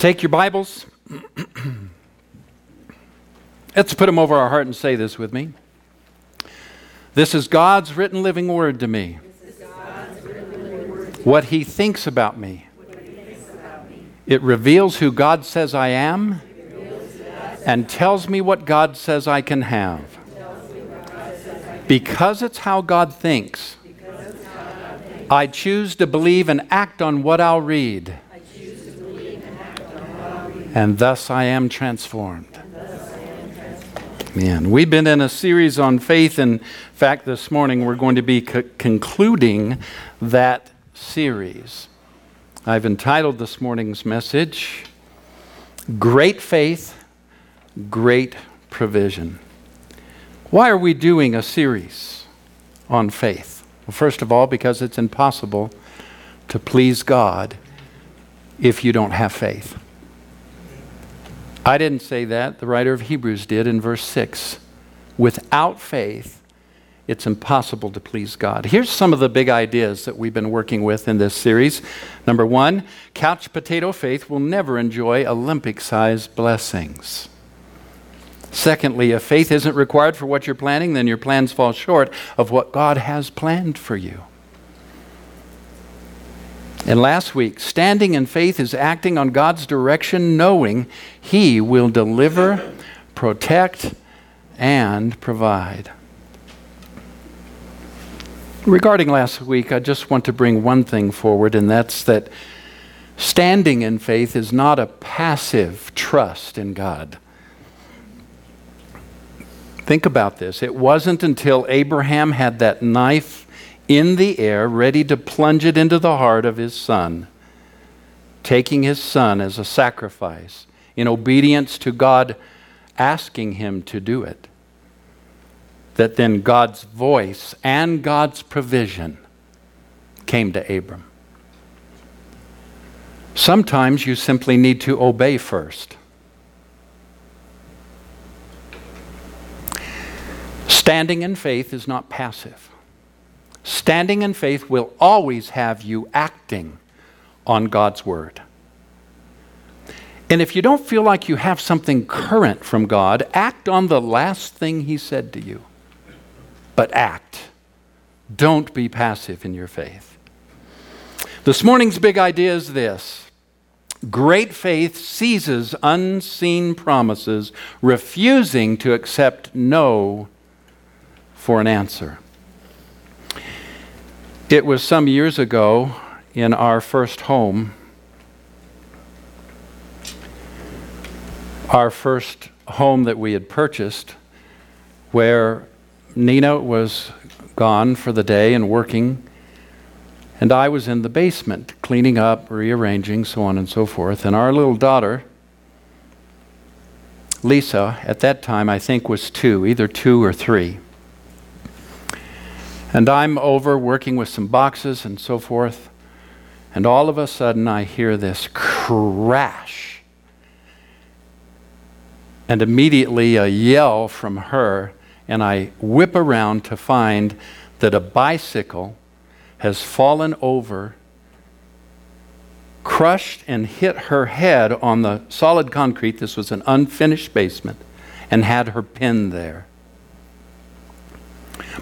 Take your Bibles. Let's put them over our heart and say this with me. This is God's written living word to me. What He thinks about me. It reveals who God says I am and tells me what God says I can have. Because it's how God thinks, I choose to believe and act on what I'll read. And thus I am transformed. Man, we've been in a series on faith. In fact, this morning we're going to be concluding that series. I've entitled this morning's message, Great Faith, Great Provision. Why are we doing a series on faith? Well, first of all, because it's impossible to please God if you don't have faith. I didn't say that. The writer of Hebrews did in verse 6. Without faith, it's impossible to please God. Here's some of the big ideas that we've been working with in this series. Number one, couch potato faith will never enjoy Olympic sized blessings. Secondly, if faith isn't required for what you're planning, then your plans fall short of what God has planned for you. And last week, standing in faith is acting on God's direction, knowing He will deliver, protect, and provide. Regarding last week, I just want to bring one thing forward, and that's that standing in faith is not a passive trust in God. Think about this. It wasn't until Abraham had that knife in the air, ready to plunge it into the heart of his son, taking his son as a sacrifice in obedience to God asking him to do it. That then God's voice and God's provision came to Abram. Sometimes you simply need to obey first. Standing in faith is not passive. Standing in faith will always have you acting on God's word. And if you don't feel like you have something current from God, act on the last thing He said to you. But act. Don't be passive in your faith. This morning's big idea is this great faith seizes unseen promises, refusing to accept no for an answer. It was some years ago in our first home, our first home that we had purchased, where Nina was gone for the day and working, and I was in the basement cleaning up, rearranging, so on and so forth. And our little daughter, Lisa, at that time I think was two, either two or three. And I'm over working with some boxes and so forth. And all of a sudden, I hear this crash. And immediately, a yell from her. And I whip around to find that a bicycle has fallen over, crushed, and hit her head on the solid concrete. This was an unfinished basement, and had her pinned there.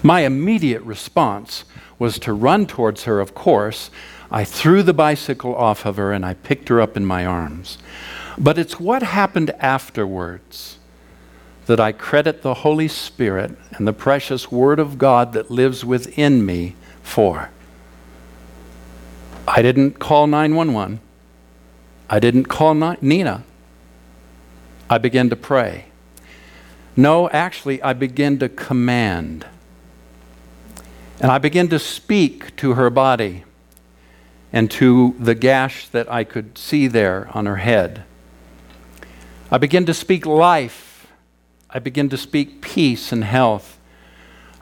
My immediate response was to run towards her, of course. I threw the bicycle off of her and I picked her up in my arms. But it's what happened afterwards that I credit the Holy Spirit and the precious Word of God that lives within me for. I didn't call 911. I didn't call Nina. I began to pray. No, actually, I began to command. And I began to speak to her body and to the gash that I could see there on her head. I began to speak life. I began to speak peace and health.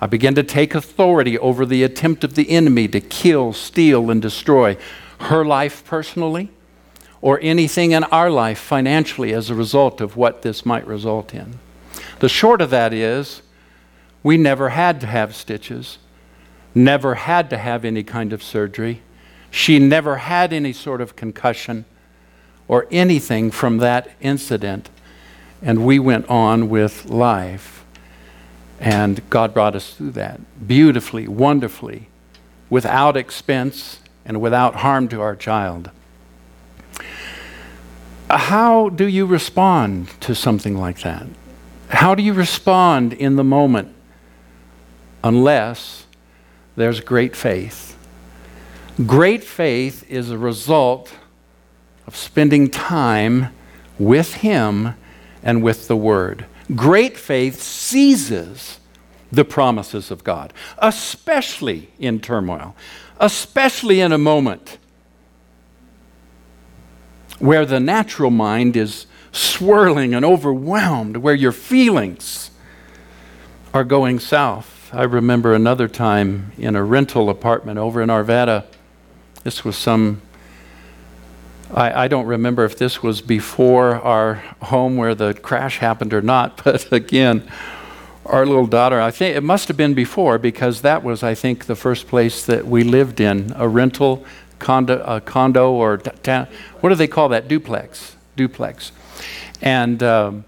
I began to take authority over the attempt of the enemy to kill, steal, and destroy her life personally or anything in our life financially as a result of what this might result in. The short of that is, we never had to have stitches never had to have any kind of surgery. She never had any sort of concussion or anything from that incident. And we went on with life. And God brought us through that beautifully, wonderfully, without expense and without harm to our child. How do you respond to something like that? How do you respond in the moment unless there's great faith? Great faith is a result of spending time with Him and with the Word. Great faith seizes the promises of God, especially in turmoil, especially in a moment where the natural mind is swirling and overwhelmed, where your feelings are going south. I remember another time in a rental apartment over in Arvada. This was some, I, I, don't remember if this was before our home where the crash happened or not, but again, our little daughter, I think it must have been before because that was, I think, the first place that we lived in a rental condo, a condo or ta- what do they call that? Duplex. Duplex. And, um,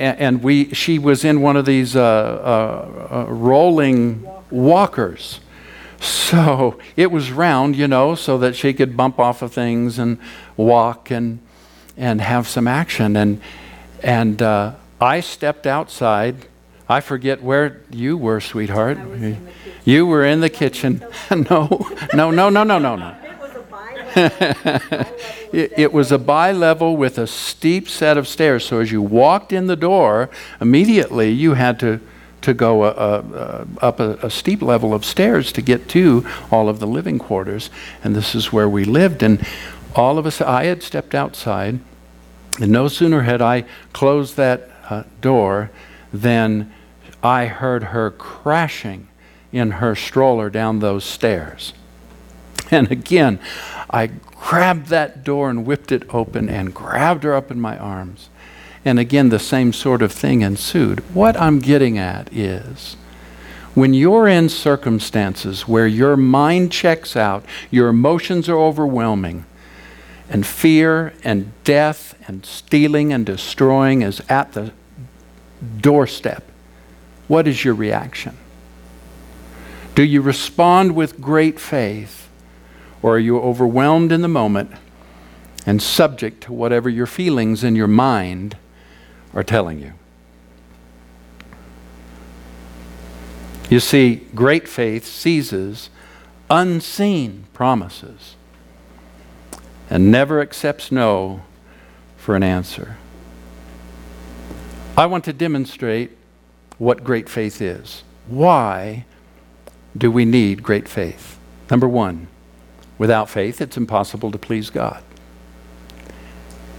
and we, she was in one of these uh, uh, uh, rolling walkers. So it was round, you know, so that she could bump off of things and walk and, and have some action. And, and uh, I stepped outside. I forget where you were, sweetheart. You were in the kitchen. no, no, no, no, no, no, no. it, it, was a bi level with a steep set of stairs. So as you walked in the door, immediately you had to, to go uh, uh, uh, a, a, a, up a, steep level of stairs to get to all of the living quarters. And this is where we lived. And all of us, I had stepped outside. And no sooner had I closed that uh, door than I heard her crashing in her stroller down those stairs. And again, I grabbed that door and whipped it open and grabbed her up in my arms. And again, the same sort of thing ensued. What I'm getting at is when you're in circumstances where your mind checks out, your emotions are overwhelming, and fear and death and stealing and destroying is at the doorstep, what is your reaction? Do you respond with great faith? Or are you overwhelmed in the moment and subject to whatever your feelings in your mind are telling you? You see, great faith seizes unseen promises and never accepts no for an answer. I want to demonstrate what great faith is. Why do we need great faith? Number one, Without faith, it's impossible to please God.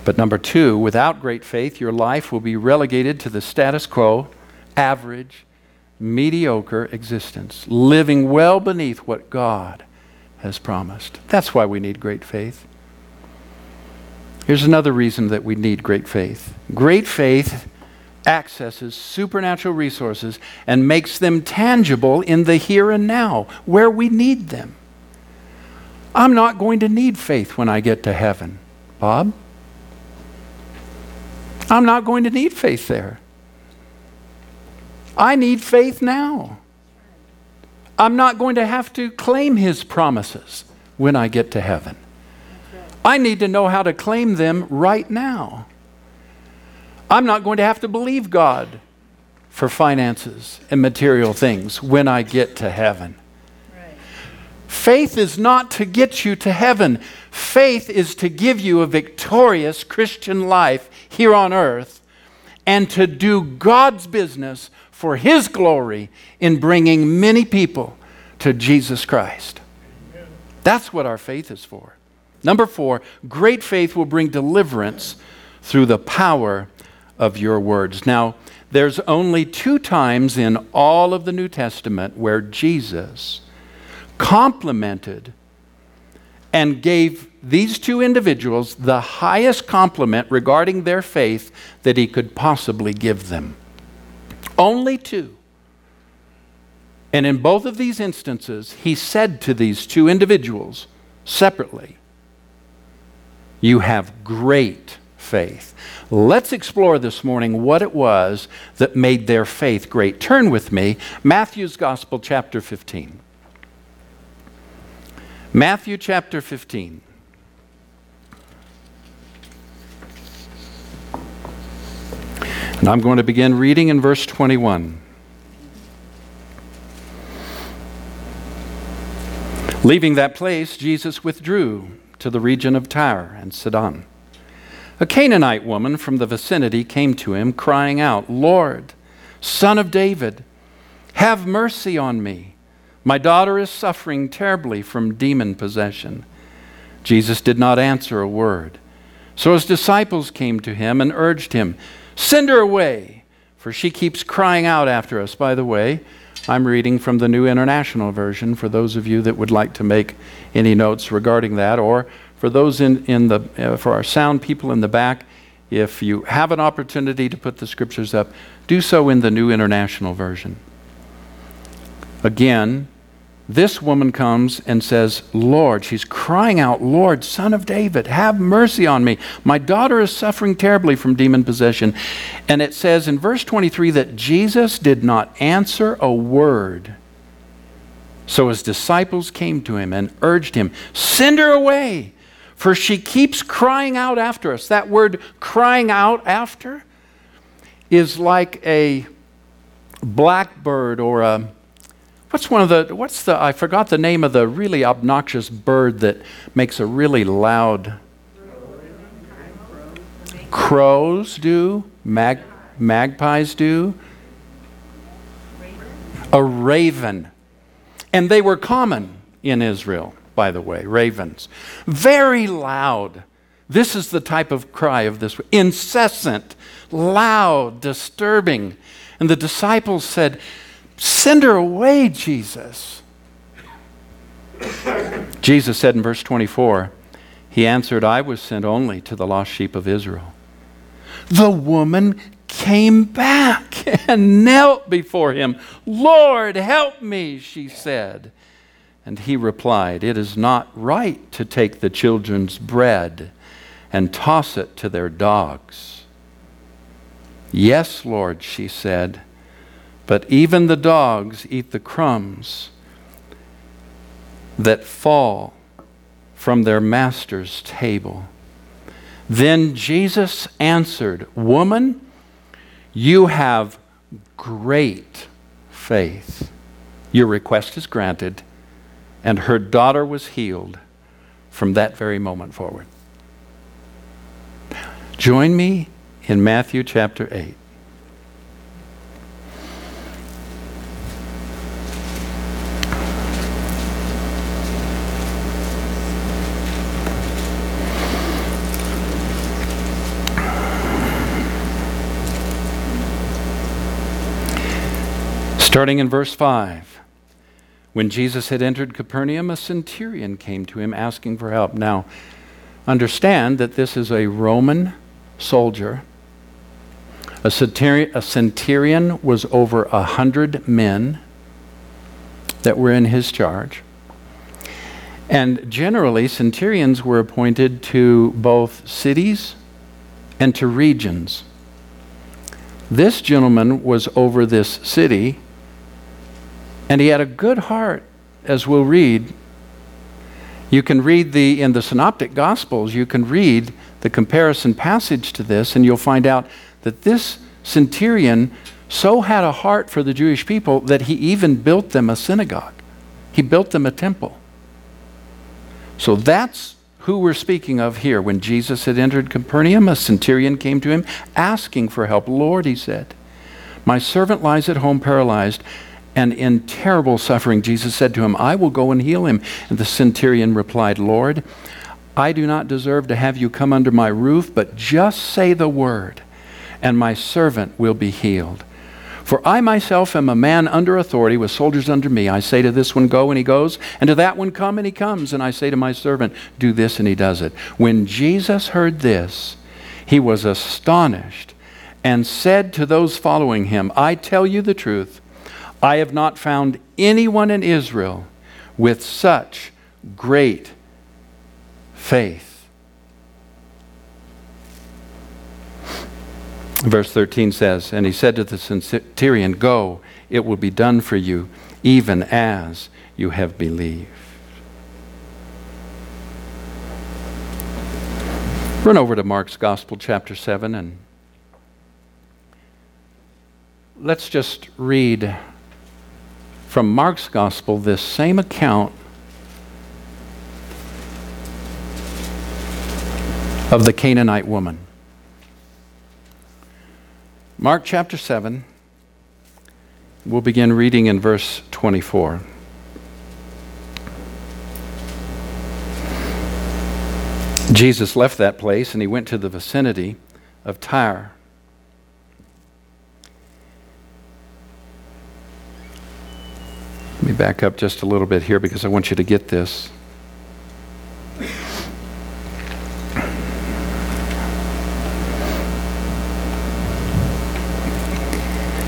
But number two, without great faith, your life will be relegated to the status quo, average, mediocre existence, living well beneath what God has promised. That's why we need great faith. Here's another reason that we need great faith great faith accesses supernatural resources and makes them tangible in the here and now, where we need them. I'm not going to need faith when I get to heaven, Bob. I'm not going to need faith there. I need faith now. I'm not going to have to claim his promises when I get to heaven. I need to know how to claim them right now. I'm not going to have to believe God for finances and material things when I get to heaven. Faith is not to get you to heaven. Faith is to give you a victorious Christian life here on earth and to do God's business for His glory in bringing many people to Jesus Christ. That's what our faith is for. Number four, great faith will bring deliverance through the power of your words. Now, there's only two times in all of the New Testament where Jesus complimented and gave these two individuals the highest compliment regarding their faith that he could possibly give them. Only two. And in both of these instances, he said to these two individuals separately, You have great faith. Let's explore this morning what it was that made their faith great. Turn with me, Matthew's Gospel, chapter 15. Matthew chapter 15. And I'm going to begin reading in verse 21. Leaving that place, Jesus withdrew to the region of Tyre and Sidon. A Canaanite woman from the vicinity came to him, crying out, Lord, Son of David, have mercy on me. My daughter is suffering terribly from demon possession. Jesus did not answer a word. So his disciples came to him and urged him, Send her away, for she keeps crying out after us. By the way, I'm reading from the New International Version for those of you that would like to make any notes regarding that, or for those in, in the, uh, for our sound people in the back, if you have an opportunity to put the scriptures up, do so in the New International Version. Again, this woman comes and says, Lord, she's crying out, Lord, son of David, have mercy on me. My daughter is suffering terribly from demon possession. And it says in verse 23 that Jesus did not answer a word. So his disciples came to him and urged him, Send her away, for she keeps crying out after us. That word crying out after is like a blackbird or a What's one of the, what's the, I forgot the name of the really obnoxious bird that makes a really loud. Crows do, mag, magpies do. A raven. And they were common in Israel, by the way, ravens. Very loud. This is the type of cry of this incessant, loud, disturbing. And the disciples said, Send her away, Jesus. Jesus said in verse 24, He answered, I was sent only to the lost sheep of Israel. The woman came back and knelt before him. Lord, help me, she said. And he replied, It is not right to take the children's bread and toss it to their dogs. Yes, Lord, she said. But even the dogs eat the crumbs that fall from their master's table. Then Jesus answered, Woman, you have great faith. Your request is granted. And her daughter was healed from that very moment forward. Join me in Matthew chapter 8. Starting in verse 5. When Jesus had entered Capernaum, a centurion came to him asking for help. Now, understand that this is a Roman soldier. A centurion, a centurion was over a hundred men that were in his charge. And generally, centurions were appointed to both cities and to regions. This gentleman was over this city and he had a good heart, as we'll read. You can read the, in the Synoptic Gospels, you can read the comparison passage to this, and you'll find out that this centurion so had a heart for the Jewish people that he even built them a synagogue. He built them a temple. So that's who we're speaking of here. When Jesus had entered Capernaum, a centurion came to him asking for help. Lord, he said, my servant lies at home paralyzed and in terrible suffering, Jesus said to him, I will go and heal him. And the centurion replied, Lord, I do not deserve to have you come under my roof, but just say the word, and my servant will be healed. For I myself am a man under authority with soldiers under me. I say to this one, Go, and he goes, and to that one, Come, and he comes. And I say to my servant, Do this, and he does it. When Jesus heard this, he was astonished and said to those following him, I tell you the truth. I have not found anyone in Israel with such great faith. Verse 13 says, And he said to the centurion, Go, it will be done for you, even as you have believed. Run over to Mark's Gospel, chapter 7, and let's just read from Mark's Gospel this same account of the Canaanite woman. Mark chapter 7, we'll begin reading in verse 24. Jesus left that place and he went to the vicinity of Tyre. Me back up just a little bit here because I want you to get this.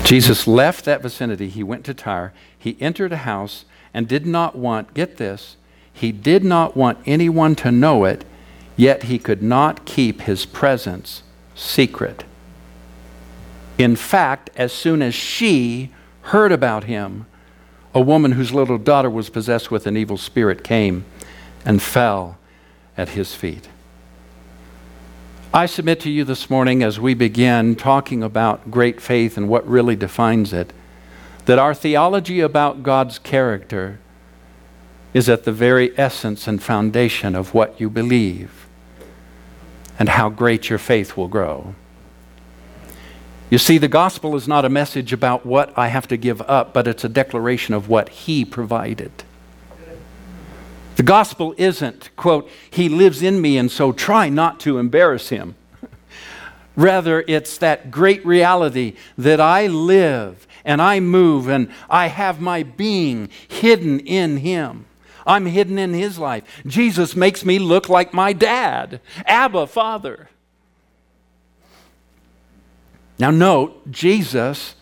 Jesus left that vicinity. He went to Tyre. He entered a house and did not want, get this, he did not want anyone to know it yet he could not keep his presence secret. In fact, as soon as she heard about him, a woman whose little daughter was possessed with an evil spirit came and fell at his feet. I submit to you this morning as we begin talking about great faith and what really defines it, that our theology about God's character is at the very essence and foundation of what you believe and how great your faith will grow. You see, the gospel is not a message about what I have to give up, but it's a declaration of what He provided. The gospel isn't, quote, He lives in me, and so try not to embarrass Him. Rather, it's that great reality that I live and I move and I have my being hidden in Him. I'm hidden in his life. Jesus makes me look like my dad, Abba, Father. Now, note, Jesus,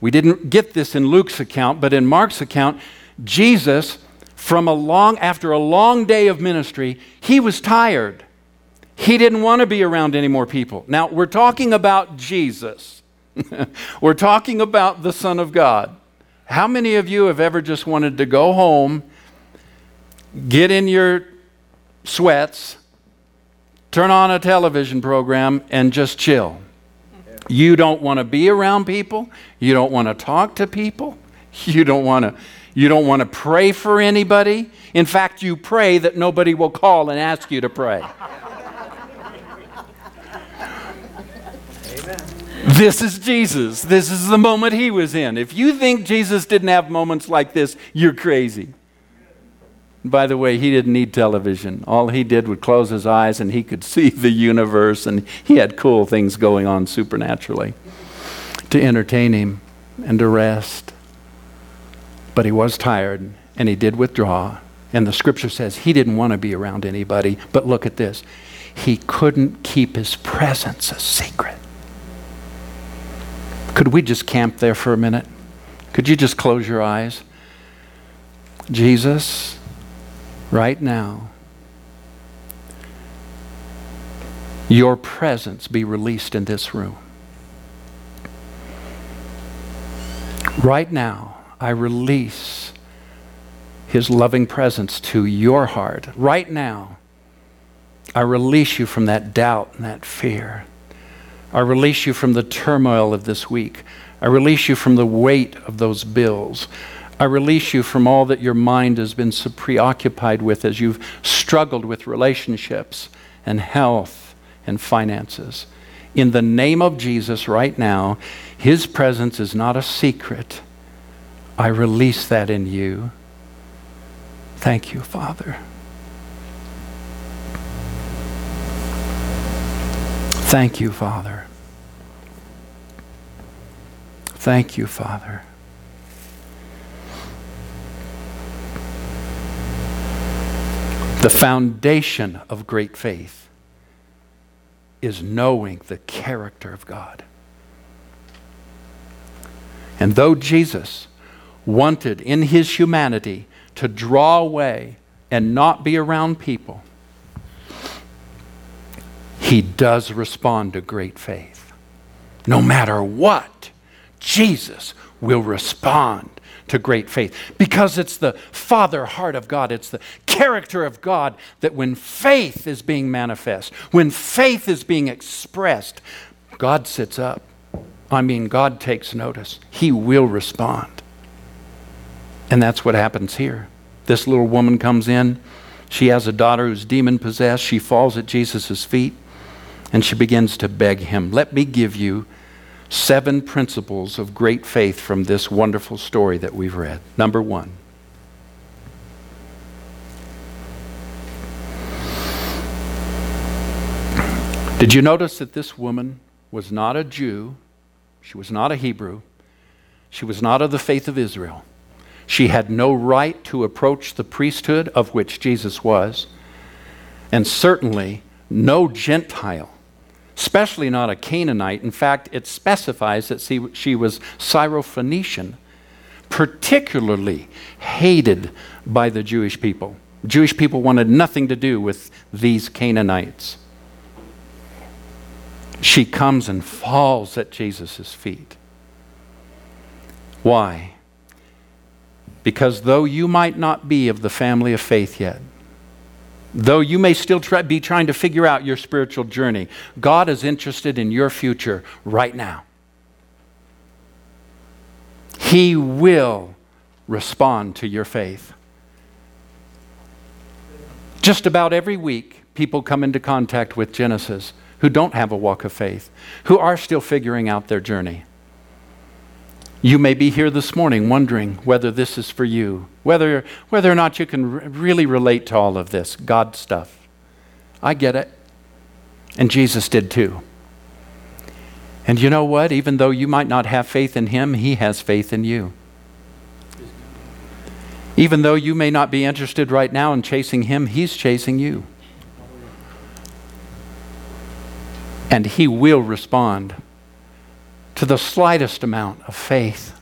we didn't get this in Luke's account, but in Mark's account, Jesus, from a long, after a long day of ministry, he was tired. He didn't want to be around any more people. Now, we're talking about Jesus. we're talking about the Son of God. How many of you have ever just wanted to go home get in your sweats, turn on a television program, and just chill. You don't want to be around people. You don't want to talk to people. You don't want to you don't want to pray for anybody. In fact, you pray that nobody will call and ask you to pray. Amen. This is Jesus. This is the moment he was in. If you think Jesus didn't have moments like this, you're crazy. By the way, he didn't need television. All he did was close his eyes and he could see the universe, and he had cool things going on supernaturally to entertain him and to rest. But he was tired and he did withdraw. And the scripture says he didn't want to be around anybody. But look at this he couldn't keep his presence a secret. Could we just camp there for a minute? Could you just close your eyes? Jesus, right now, your presence be released in this room. Right now, I release His loving presence to your heart. Right now, I release you from that doubt and that fear. I release you from the turmoil of this week. I release you from the weight of those bills. I release you from all that your mind has been so preoccupied with as you've struggled with relationships and health and finances. In the name of Jesus, right now, His presence is not a secret. I release that in you. Thank you, Father. Thank you, Father. Thank you, Father. The foundation of great faith is knowing the character of God. And though Jesus wanted in his humanity to draw away and not be around people, he does respond to great faith. no matter what, Jesus will respond to great faith because it's the father heart of God, it's the character of God that when faith is being manifest, when faith is being expressed, God sits up. I mean, God takes notice. He will respond. And that's what happens here. This little woman comes in. She has a daughter who's demon possessed. She falls at Jesus' feet and she begins to beg him, Let me give you seven principles of great faith from this wonderful story that we've read. Number one, Did you notice that this woman was not a Jew? She was not a Hebrew. She was not of the faith of Israel. She had no right to approach the priesthood of which Jesus was, and certainly no Gentile especially not a Canaanite. In fact, it specifies that she was Syrophoenician, particularly hated by the Jewish people. Jewish people wanted nothing to do with these Canaanites. She comes and falls at Jesus' feet. Why? Because though you might not be of the family of faith yet, Though you may still try, be trying to figure out your spiritual journey, God is interested in your future right now. He will respond to your faith. Just about every week, people come into contact with Genesis who don't have a walk of faith, who are still figuring out their journey. You may be here this morning wondering whether this is for you, whether, whether or not you can r- really relate to all of this God stuff. I get it. And Jesus did too. And you know what? Even though you might not have faith in Him, He has faith in you. Even though you may not be interested right now in chasing Him, He's chasing you. And He will respond to the slightest amount of faith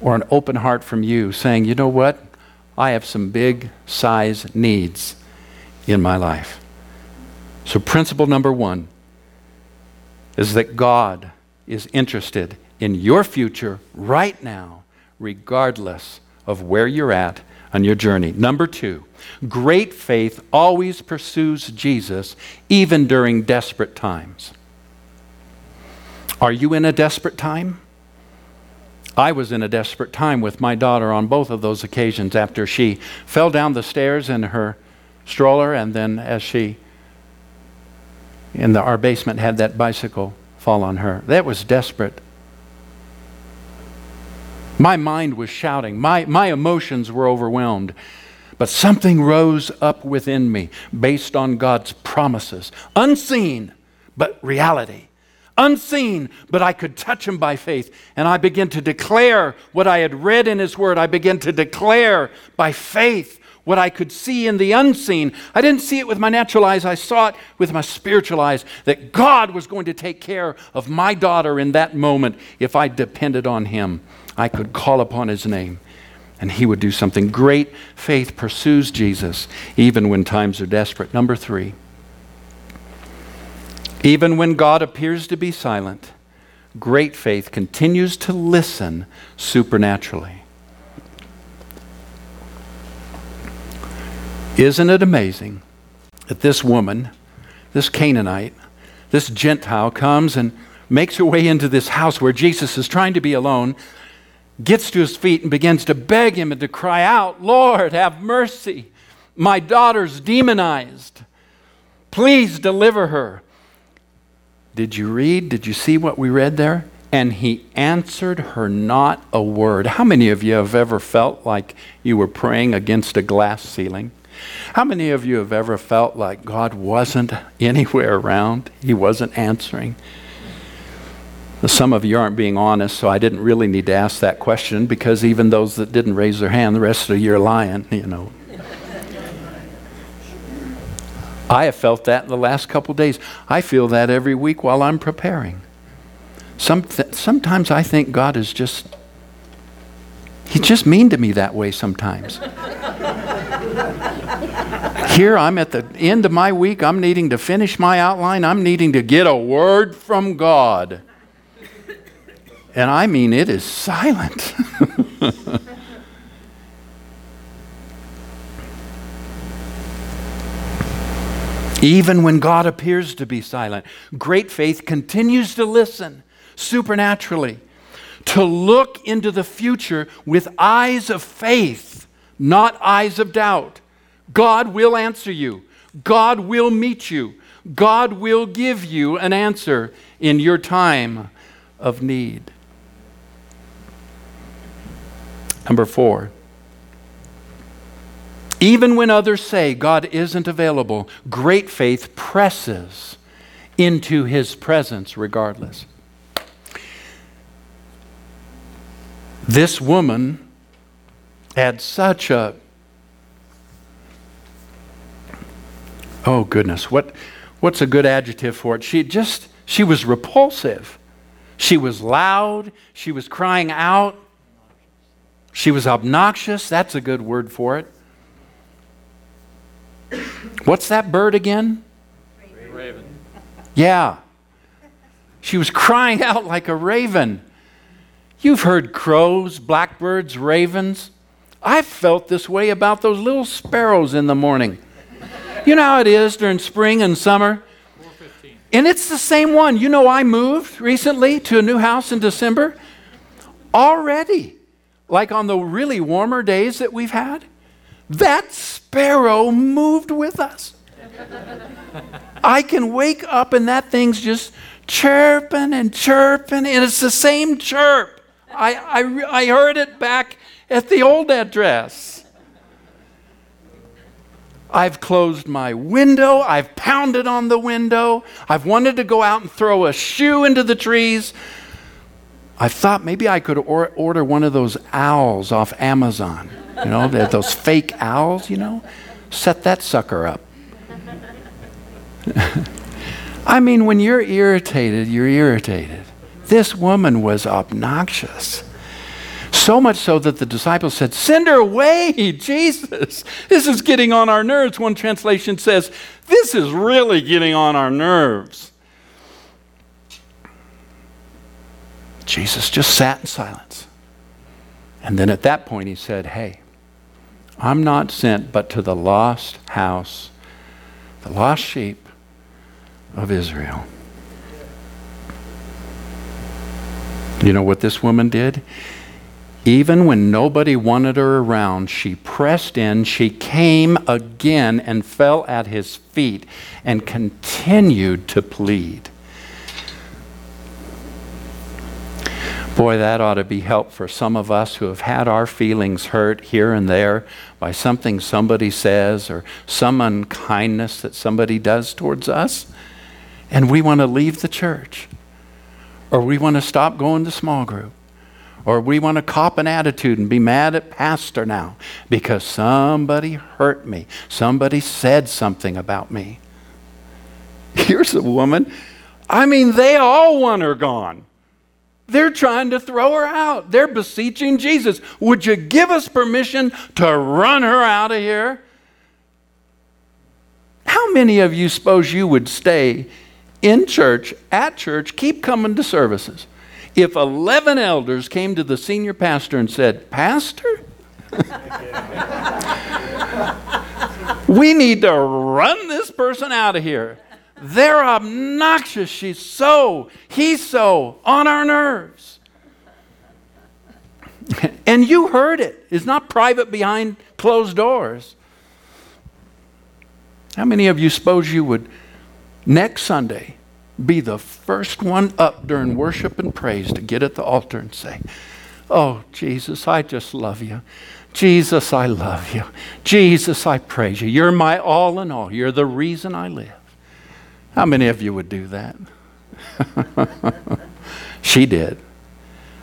or an open heart from you saying, you know what? I have some big size needs in my life. So, principle number one is that God is interested in your future right now, regardless of where you're at on your journey. Number two, great faith always pursues Jesus even during desperate times. Are you in a desperate time? I was in a desperate time with my daughter on both of those occasions after she fell down the stairs in her stroller and then as she in the, our basement had that bicycle fall on her. That was desperate. My mind was shouting. My, my emotions were overwhelmed. But something rose up within me based on God's promises, unseen, but reality unseen, but I could touch him by faith. And I began to declare what I had read in his word. I began to declare by faith what I could see in the unseen. I didn't see it with my natural eyes, I saw it with my spiritual eyes that God was going to take care of my daughter in that moment if I depended on him. I could call upon his name and he would do something. Great faith pursues Jesus even when times are desperate. Number three. Even when God appears to be silent, great faith continues to listen supernaturally. Isn't it amazing that this woman, this Canaanite, this Gentile comes and makes her way into this house where Jesus is trying to be alone, gets to his feet and begins to beg him and to cry out, Lord, have mercy. My daughter's demonized. Please deliver her. Did you read? Did you see what we read there? And he answered her not a word. How many of you have ever felt like you were praying against a glass ceiling? How many of you have ever felt like God wasn't anywhere around? He wasn't answering? Some of you aren't being honest, so I didn't really need to ask that question because even those that didn't raise their hand, the rest of you are lying, you know. I have felt that in the last couple days. I feel that every week while I'm preparing. Some th- sometimes I think God is just, He's just mean to me that way sometimes. Here I'm at the end of my week. I'm needing to finish my outline. I'm needing to get a word from God. And I mean, it is silent. Even when God appears to be silent, great faith continues to listen supernaturally, to look into the future with eyes of faith, not eyes of doubt. God will answer you, God will meet you, God will give you an answer in your time of need. Number four, even when others say God isn't available, great faith presses into his presence regardless. This woman had such a oh goodness what what's a good adjective for it? She just she was repulsive. She was loud. She was crying out. She was obnoxious. That's a good word for it What's that bird again? Raven. Yeah. She was crying out like a raven. You've heard crows, blackbirds, ravens. I've felt this way about those little sparrows in the morning. You know how it is during spring and summer? And it's the same one. You know, I moved recently to a new house in December. Already, like on the really warmer days that we've had, that sparrow moved with us. I can wake up and that thing's just chirping and chirping, and it's the same chirp. I, I, I heard it back at the old address. I've closed my window. I've pounded on the window. I've wanted to go out and throw a shoe into the trees. I thought maybe I could or- order one of those owls off Amazon. You know, those fake owls, you know? Set that sucker up. I mean, when you're irritated, you're irritated. This woman was obnoxious. So much so that the disciples said, Send her away, Jesus. This is getting on our nerves. One translation says, This is really getting on our nerves. Jesus just sat in silence. And then at that point, he said, Hey, I'm not sent but to the lost house, the lost sheep of Israel. You know what this woman did? Even when nobody wanted her around, she pressed in, she came again and fell at his feet and continued to plead. Boy, that ought to be help for some of us who have had our feelings hurt here and there by something somebody says or some unkindness that somebody does towards us. And we want to leave the church. Or we want to stop going to small group. Or we want to cop an attitude and be mad at pastor now because somebody hurt me. Somebody said something about me. Here's a woman. I mean, they all want her gone. They're trying to throw her out. They're beseeching Jesus. Would you give us permission to run her out of here? How many of you suppose you would stay in church, at church, keep coming to services? If 11 elders came to the senior pastor and said, Pastor, we need to run this person out of here. They're obnoxious. She's so, he's so on our nerves. and you heard it. It's not private behind closed doors. How many of you suppose you would next Sunday be the first one up during worship and praise to get at the altar and say, Oh, Jesus, I just love you. Jesus, I love you. Jesus, I praise you. You're my all in all. You're the reason I live. How many of you would do that? she did.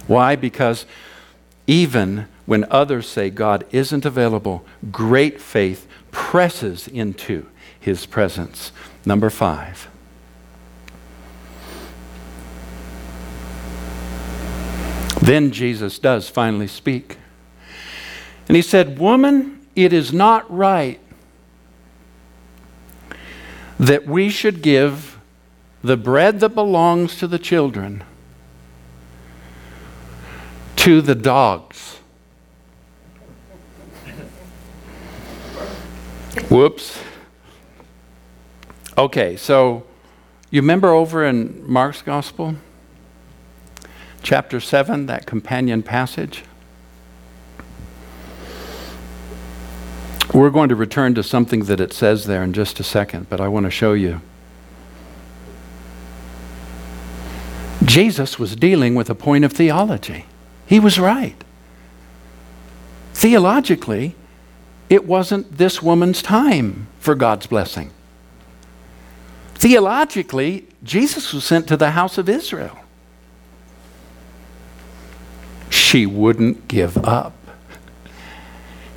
Why? Because even when others say God isn't available, great faith presses into his presence. Number five. Then Jesus does finally speak. And he said, Woman, it is not right that we should give the bread that belongs to the children to the dogs. Whoops. Okay, so you remember over in Mark's Gospel, chapter 7, that companion passage? We're going to return to something that it says there in just a second, but I want to show you. Jesus was dealing with a point of theology. He was right. Theologically, it wasn't this woman's time for God's blessing. Theologically, Jesus was sent to the house of Israel. She wouldn't give up.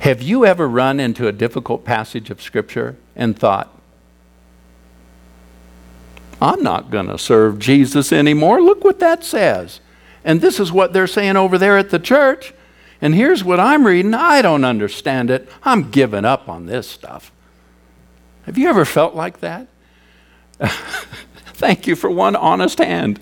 Have you ever run into a difficult passage of Scripture and thought, I'm not going to serve Jesus anymore? Look what that says. And this is what they're saying over there at the church. And here's what I'm reading. I don't understand it. I'm giving up on this stuff. Have you ever felt like that? Thank you for one honest hand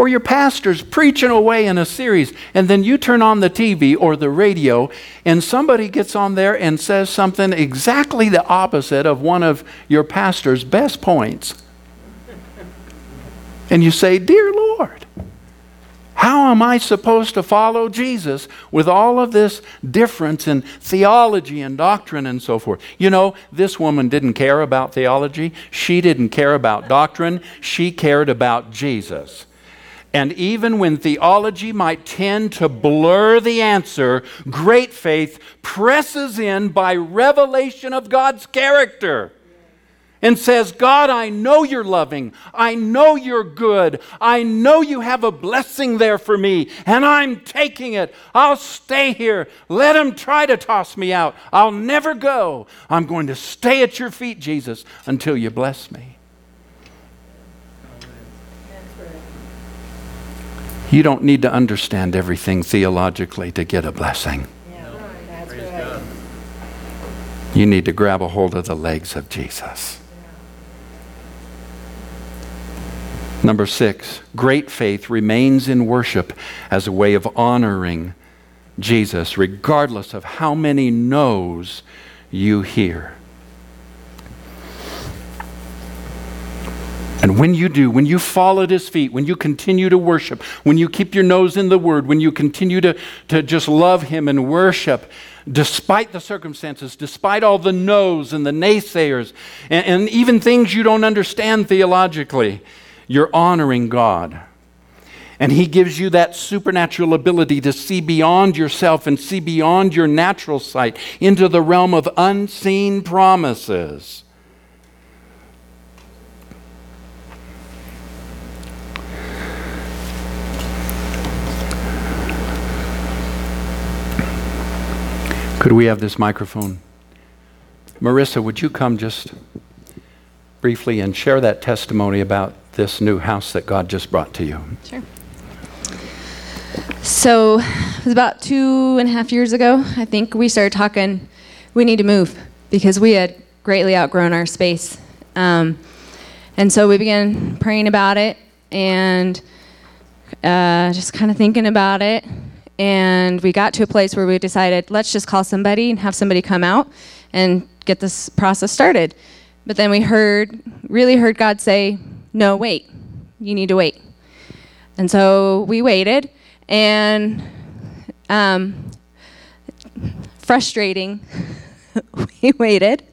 or your pastor's preaching away in a series, and then you turn on the TV or the radio, and somebody gets on there and says something exactly the opposite of one of your pastor's best points. And you say, Dear Lord, how am I supposed to follow Jesus with all of this difference in theology and doctrine and so forth? You know, this woman didn't care about theology. She didn't care about doctrine. She cared about Jesus. And even when theology might tend to blur the answer, great faith presses in by revelation of God's character and says, God, I know you're loving. I know you're good. I know you have a blessing there for me, and I'm taking it. I'll stay here. Let them try to toss me out. I'll never go. I'm going to stay at your feet, Jesus, until you bless me. You don't need to understand everything theologically to get a blessing. You need to grab a hold of the legs of Jesus. Number six, great faith remains in worship as a way of honoring Jesus, regardless of how many no's you hear. And when you do, when you fall at his feet, when you continue to worship, when you keep your nose in the word, when you continue to, to just love him and worship, despite the circumstances, despite all the no's and the naysayers, and, and even things you don't understand theologically, you're honoring God. And He gives you that supernatural ability to see beyond yourself and see beyond your natural sight into the realm of unseen promises. Could we have this microphone? Marissa, would you come just briefly and share that testimony about this new house that God just brought to you? Sure. So, it was about two and a half years ago, I think, we started talking, we need to move because we had greatly outgrown our space. Um, and so we began praying about it and uh, just kind of thinking about it and we got to a place where we decided let's just call somebody and have somebody come out and get this process started. But then we heard really heard god say no wait. You need to wait. And so we waited and um, frustrating we waited.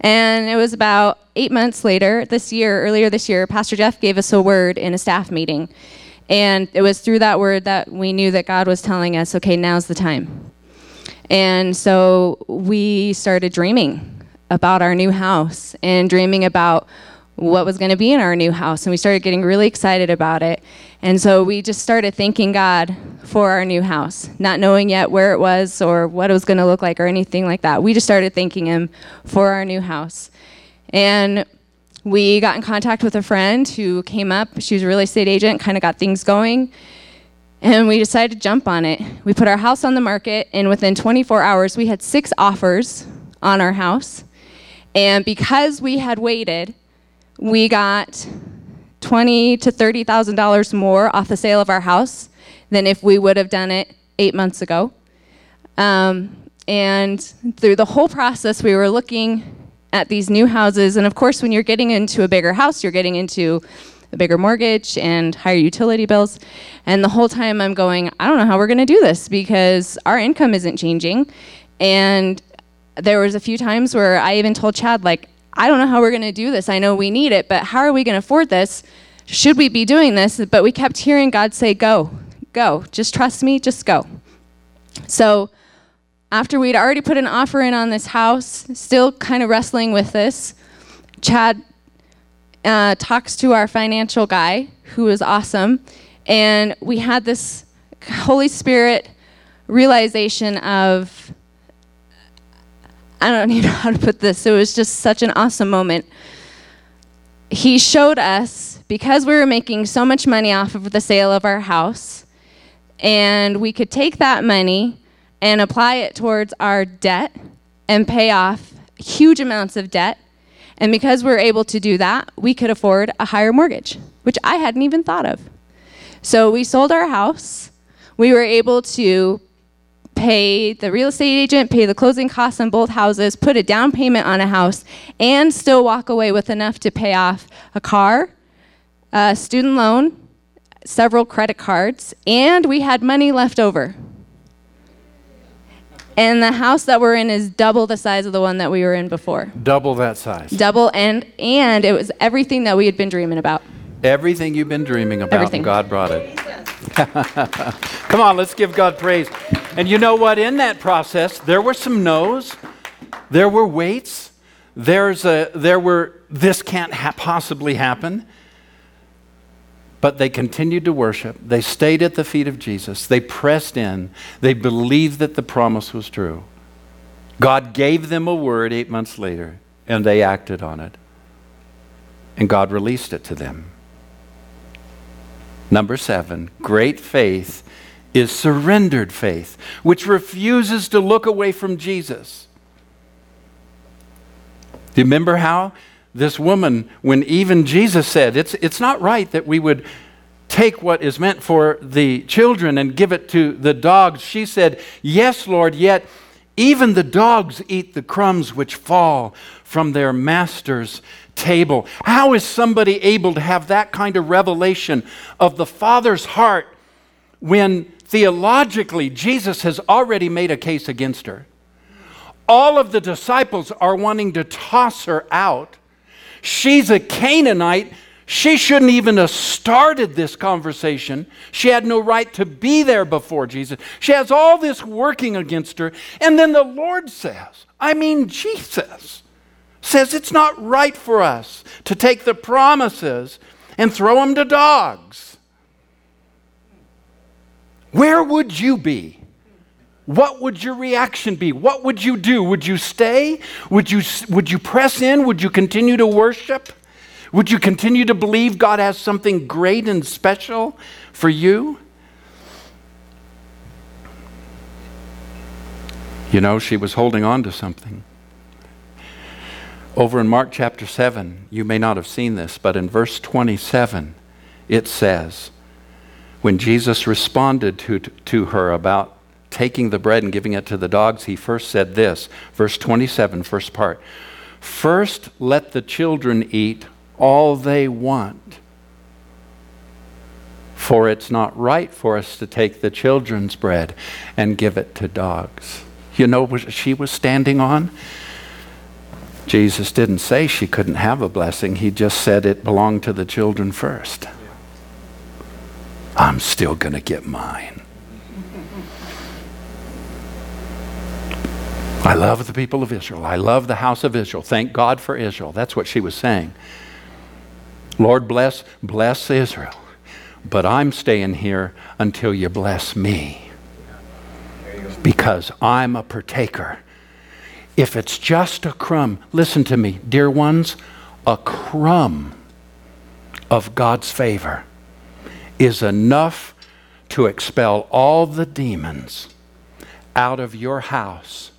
And it was about eight months later this year earlier this year pastor jeff gave us a word in a staff meeting and it was through that word that we knew that God was telling us, okay, now's the time. And so we started dreaming about our new house and dreaming about what was going to be in our new house. And we started getting really excited about it. And so we just started thanking God for our new house, not knowing yet where it was or what it was going to look like or anything like that. We just started thanking Him for our new house. And we got in contact with a friend who came up. She was a real estate agent, kind of got things going. And we decided to jump on it. We put our house on the market, and within 24 hours, we had six offers on our house. And because we had waited, we got twenty to thirty thousand dollars more off the sale of our house than if we would have done it eight months ago. Um, and through the whole process, we were looking at these new houses. And of course, when you're getting into a bigger house, you're getting into a bigger mortgage and higher utility bills. And the whole time I'm going, I don't know how we're going to do this because our income isn't changing. And there was a few times where I even told Chad, like, I don't know how we're going to do this. I know we need it, but how are we going to afford this? Should we be doing this? But we kept hearing God say, Go, go. Just trust me, just go. So after we'd already put an offer in on this house, still kind of wrestling with this, Chad uh, talks to our financial guy, who is awesome, and we had this Holy Spirit realization of I don't even know how to put this. It was just such an awesome moment. He showed us because we were making so much money off of the sale of our house, and we could take that money and apply it towards our debt and pay off huge amounts of debt. And because we're able to do that, we could afford a higher mortgage, which I hadn't even thought of. So we sold our house. We were able to pay the real estate agent, pay the closing costs on both houses, put a down payment on a house, and still walk away with enough to pay off a car, a student loan, several credit cards, and we had money left over. And the house that we're in is double the size of the one that we were in before. Double that size. Double and and it was everything that we had been dreaming about. Everything you've been dreaming about, Everything. and God brought it. Come on, let's give God praise. And you know what? In that process, there were some no's, there were waits, there's a, there were, this can't ha- possibly happen. But they continued to worship. They stayed at the feet of Jesus. They pressed in. They believed that the promise was true. God gave them a word eight months later, and they acted on it. And God released it to them. Number seven, great faith is surrendered faith, which refuses to look away from Jesus. Do you remember how this woman, when even Jesus said, it's, it's not right that we would take what is meant for the children and give it to the dogs, she said, Yes, Lord, yet even the dogs eat the crumbs which fall from their master's table. How is somebody able to have that kind of revelation of the Father's heart when theologically Jesus has already made a case against her? All of the disciples are wanting to toss her out. She's a Canaanite. She shouldn't even have started this conversation. She had no right to be there before Jesus. She has all this working against her. And then the Lord says, I mean, Jesus says it's not right for us to take the promises and throw them to dogs. Where would you be? What would your reaction be? What would you do? Would you stay? Would you, would you press in? Would you continue to worship? Would you continue to believe God has something great and special for you? You know, she was holding on to something. Over in Mark chapter 7, you may not have seen this, but in verse 27, it says, when Jesus responded to, to her about taking the bread and giving it to the dogs, he first said this, verse 27, first part. First, let the children eat all they want. For it's not right for us to take the children's bread and give it to dogs. You know what she was standing on? Jesus didn't say she couldn't have a blessing, he just said it belonged to the children first. I'm still going to get mine. I love the people of Israel. I love the house of Israel. Thank God for Israel. That's what she was saying. Lord bless bless Israel. But I'm staying here until you bless me. Because I'm a partaker. If it's just a crumb, listen to me, dear ones, a crumb of God's favor is enough to expel all the demons out of your house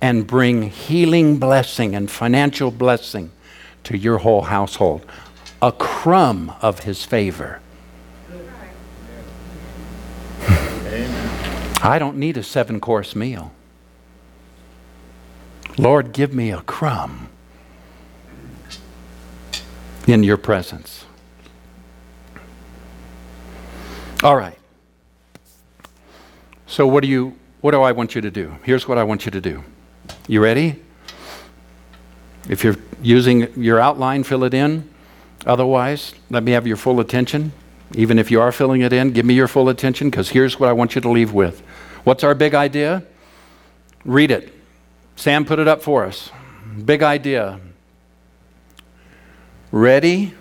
and bring healing blessing and financial blessing to your whole household. a crumb of his favor. I don't need a seven course meal. Lord, give me a crumb in your presence. All right. So what do you what do I want you to do? Here's what I want you to do. You ready? If you're using your outline, fill it in. Otherwise, let me have your full attention. Even if you are filling it in, give me your full attention because here's what I want you to leave with. What's our big idea? Read it. Sam put it up for us. Big idea. Ready?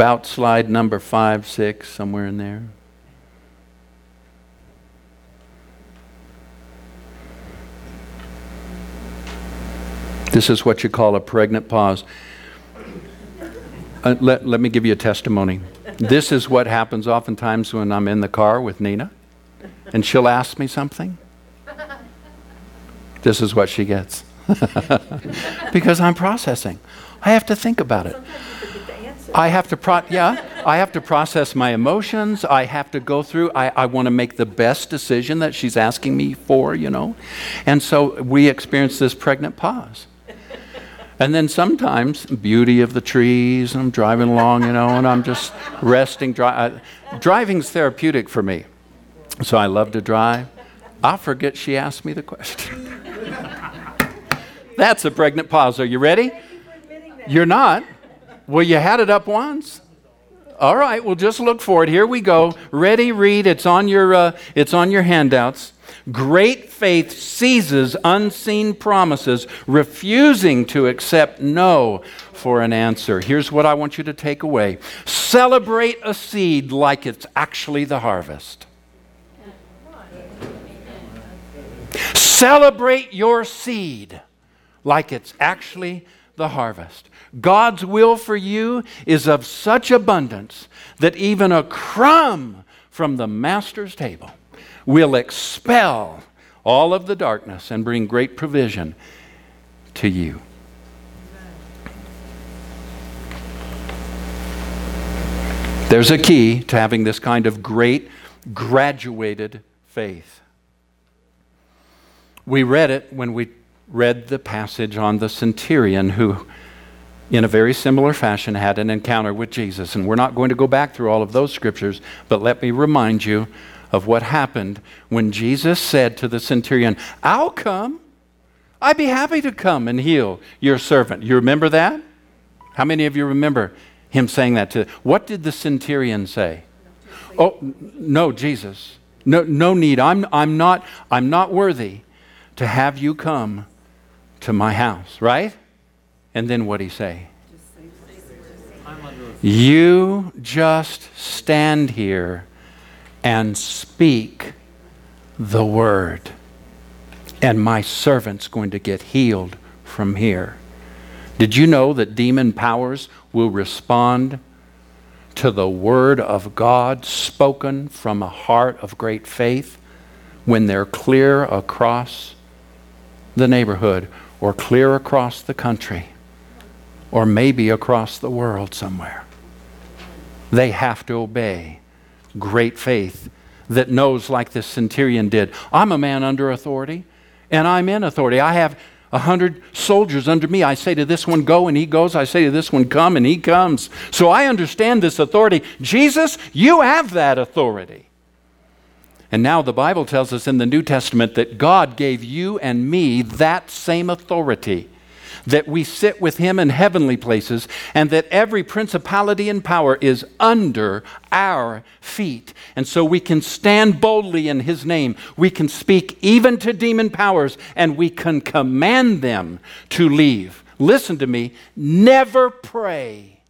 About slide number five, six, somewhere in there. This is what you call a pregnant pause. Uh, let, let me give you a testimony. This is what happens oftentimes when I'm in the car with Nina and she'll ask me something. This is what she gets. because I'm processing. I have to think about it. I have to pro- yeah, I have to process my emotions. I have to go through. I, I want to make the best decision that she's asking me for, you know. And so we experience this pregnant pause. And then sometimes, beauty of the trees, and I'm driving along, you know, and I'm just resting. Dri- uh, driving's therapeutic for me. So I love to drive. I'll forget she asked me the question. That's a pregnant pause. Are you ready? You're not? Well, you had it up once. All right, well, just look for it. Here we go. Ready, read. It's on your, uh, it's on your handouts. Great faith seizes unseen promises, refusing to accept no for an answer. Here's what I want you to take away celebrate a seed like it's actually the harvest. Celebrate your seed like it's actually the harvest. God's will for you is of such abundance that even a crumb from the Master's table will expel all of the darkness and bring great provision to you. There's a key to having this kind of great graduated faith. We read it when we read the passage on the centurion who, in a very similar fashion, had an encounter with Jesus. And we're not going to go back through all of those scriptures, but let me remind you of what happened when Jesus said to the centurion, I'll come. I'd be happy to come and heal your servant. You remember that? How many of you remember him saying that to What did the centurion say? Oh, no, Jesus. No, no need. I'm, I'm, not, I'm not worthy to have you come to my house, right? And then what did he say? You just stand here and speak the word. And my servant's going to get healed from here. Did you know that demon powers will respond to the word of God spoken from a heart of great faith when they're clear across the neighborhood or clear across the country or maybe across the world somewhere? They have to obey great faith that knows, like this centurion did, I'm a man under authority and I'm in authority. I have a hundred soldiers under me. I say to this one, go, and he goes. I say to this one, come, and he comes. So I understand this authority. Jesus, you have that authority. And now the Bible tells us in the New Testament that God gave you and me that same authority that we sit with him in heavenly places, and that every principality and power is under our feet. And so we can stand boldly in his name. We can speak even to demon powers, and we can command them to leave. Listen to me never pray,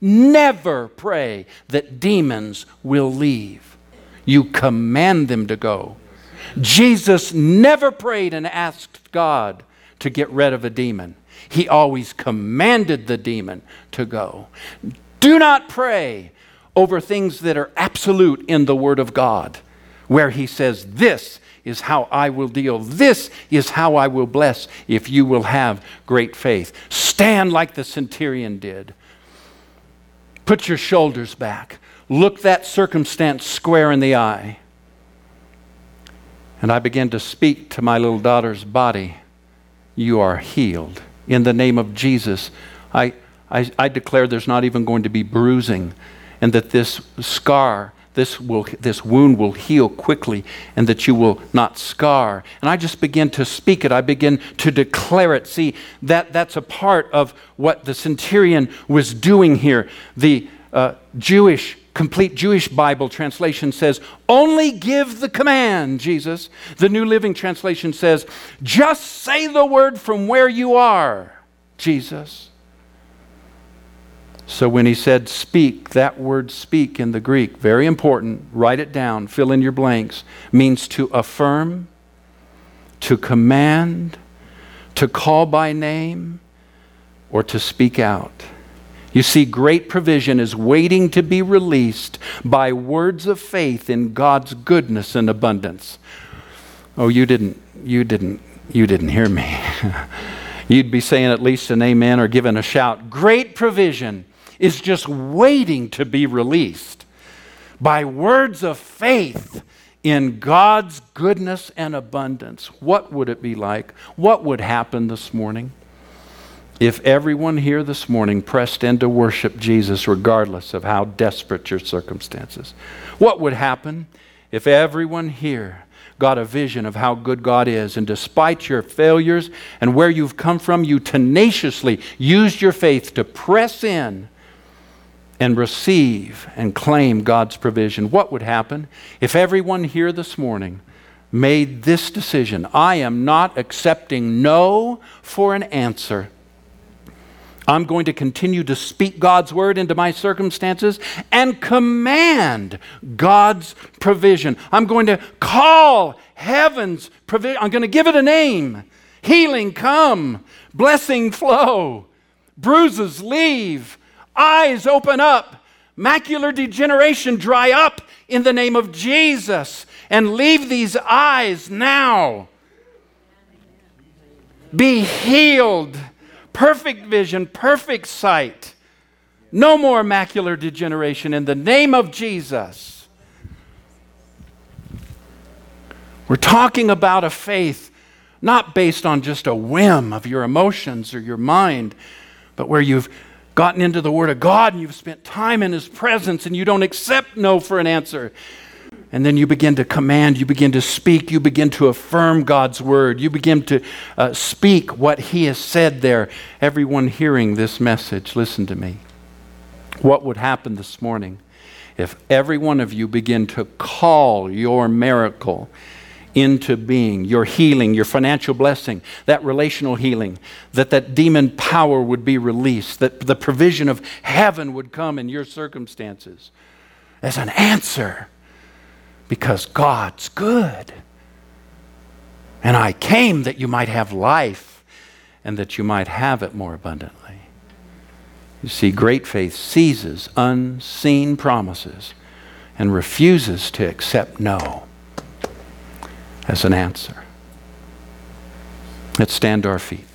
never pray that demons will leave. You command them to go. Jesus never prayed and asked God to get rid of a demon. He always commanded the demon to go. Do not pray over things that are absolute in the Word of God, where He says, This is how I will deal. This is how I will bless if you will have great faith. Stand like the centurion did. Put your shoulders back. Look that circumstance square in the eye. And I began to speak to my little daughter's body. You are healed. In the name of Jesus, I, I, I declare there's not even going to be bruising, and that this scar this, will, this wound will heal quickly and that you will not scar. And I just begin to speak it. I begin to declare it. See, that, that's a part of what the centurion was doing here. The uh, Jewish, complete Jewish Bible translation says, only give the command, Jesus. The New Living Translation says, just say the word from where you are, Jesus. So when he said speak, that word speak in the Greek, very important, write it down, fill in your blanks, means to affirm, to command, to call by name, or to speak out. You see, great provision is waiting to be released by words of faith in God's goodness and abundance. Oh, you didn't, you didn't, you didn't hear me. You'd be saying at least an amen or giving a shout. Great provision is just waiting to be released by words of faith in God's goodness and abundance. What would it be like? What would happen this morning if everyone here this morning pressed in to worship Jesus regardless of how desperate your circumstances? What would happen if everyone here got a vision of how good God is, and despite your failures and where you've come from, you tenaciously used your faith to press in and receive and claim God's provision, what would happen if everyone here this morning made this decision? I am not accepting no for an answer. I'm going to continue to speak God's word into my circumstances and command God's provision. I'm going to call heaven's provision. I'm going to give it a name. Healing come, blessing flow, bruises leave, Eyes open up. Macular degeneration dry up in the name of Jesus. And leave these eyes now. Be healed. Perfect vision, perfect sight. No more macular degeneration in the name of Jesus. We're talking about a faith not based on just a whim of your emotions or your mind, but where you've gotten into the Word of God and you've spent time in His presence and you don't accept no for an answer. And then you begin to command, you begin to speak, you begin to affirm God's word, you begin to uh, speak what He has said there. Everyone hearing this message, listen to me. What would happen this morning if every one of you begin to call your miracle into being, your healing, your financial blessing, that relational healing, that that demon power would be released, that the provision of heaven would come in your circumstances as an answer because God's good. And I came that you might have life and that you might have it more abundantly. You see, great faith seizes unseen promises and refuses to accept no as an answer. Let's stand to our feet.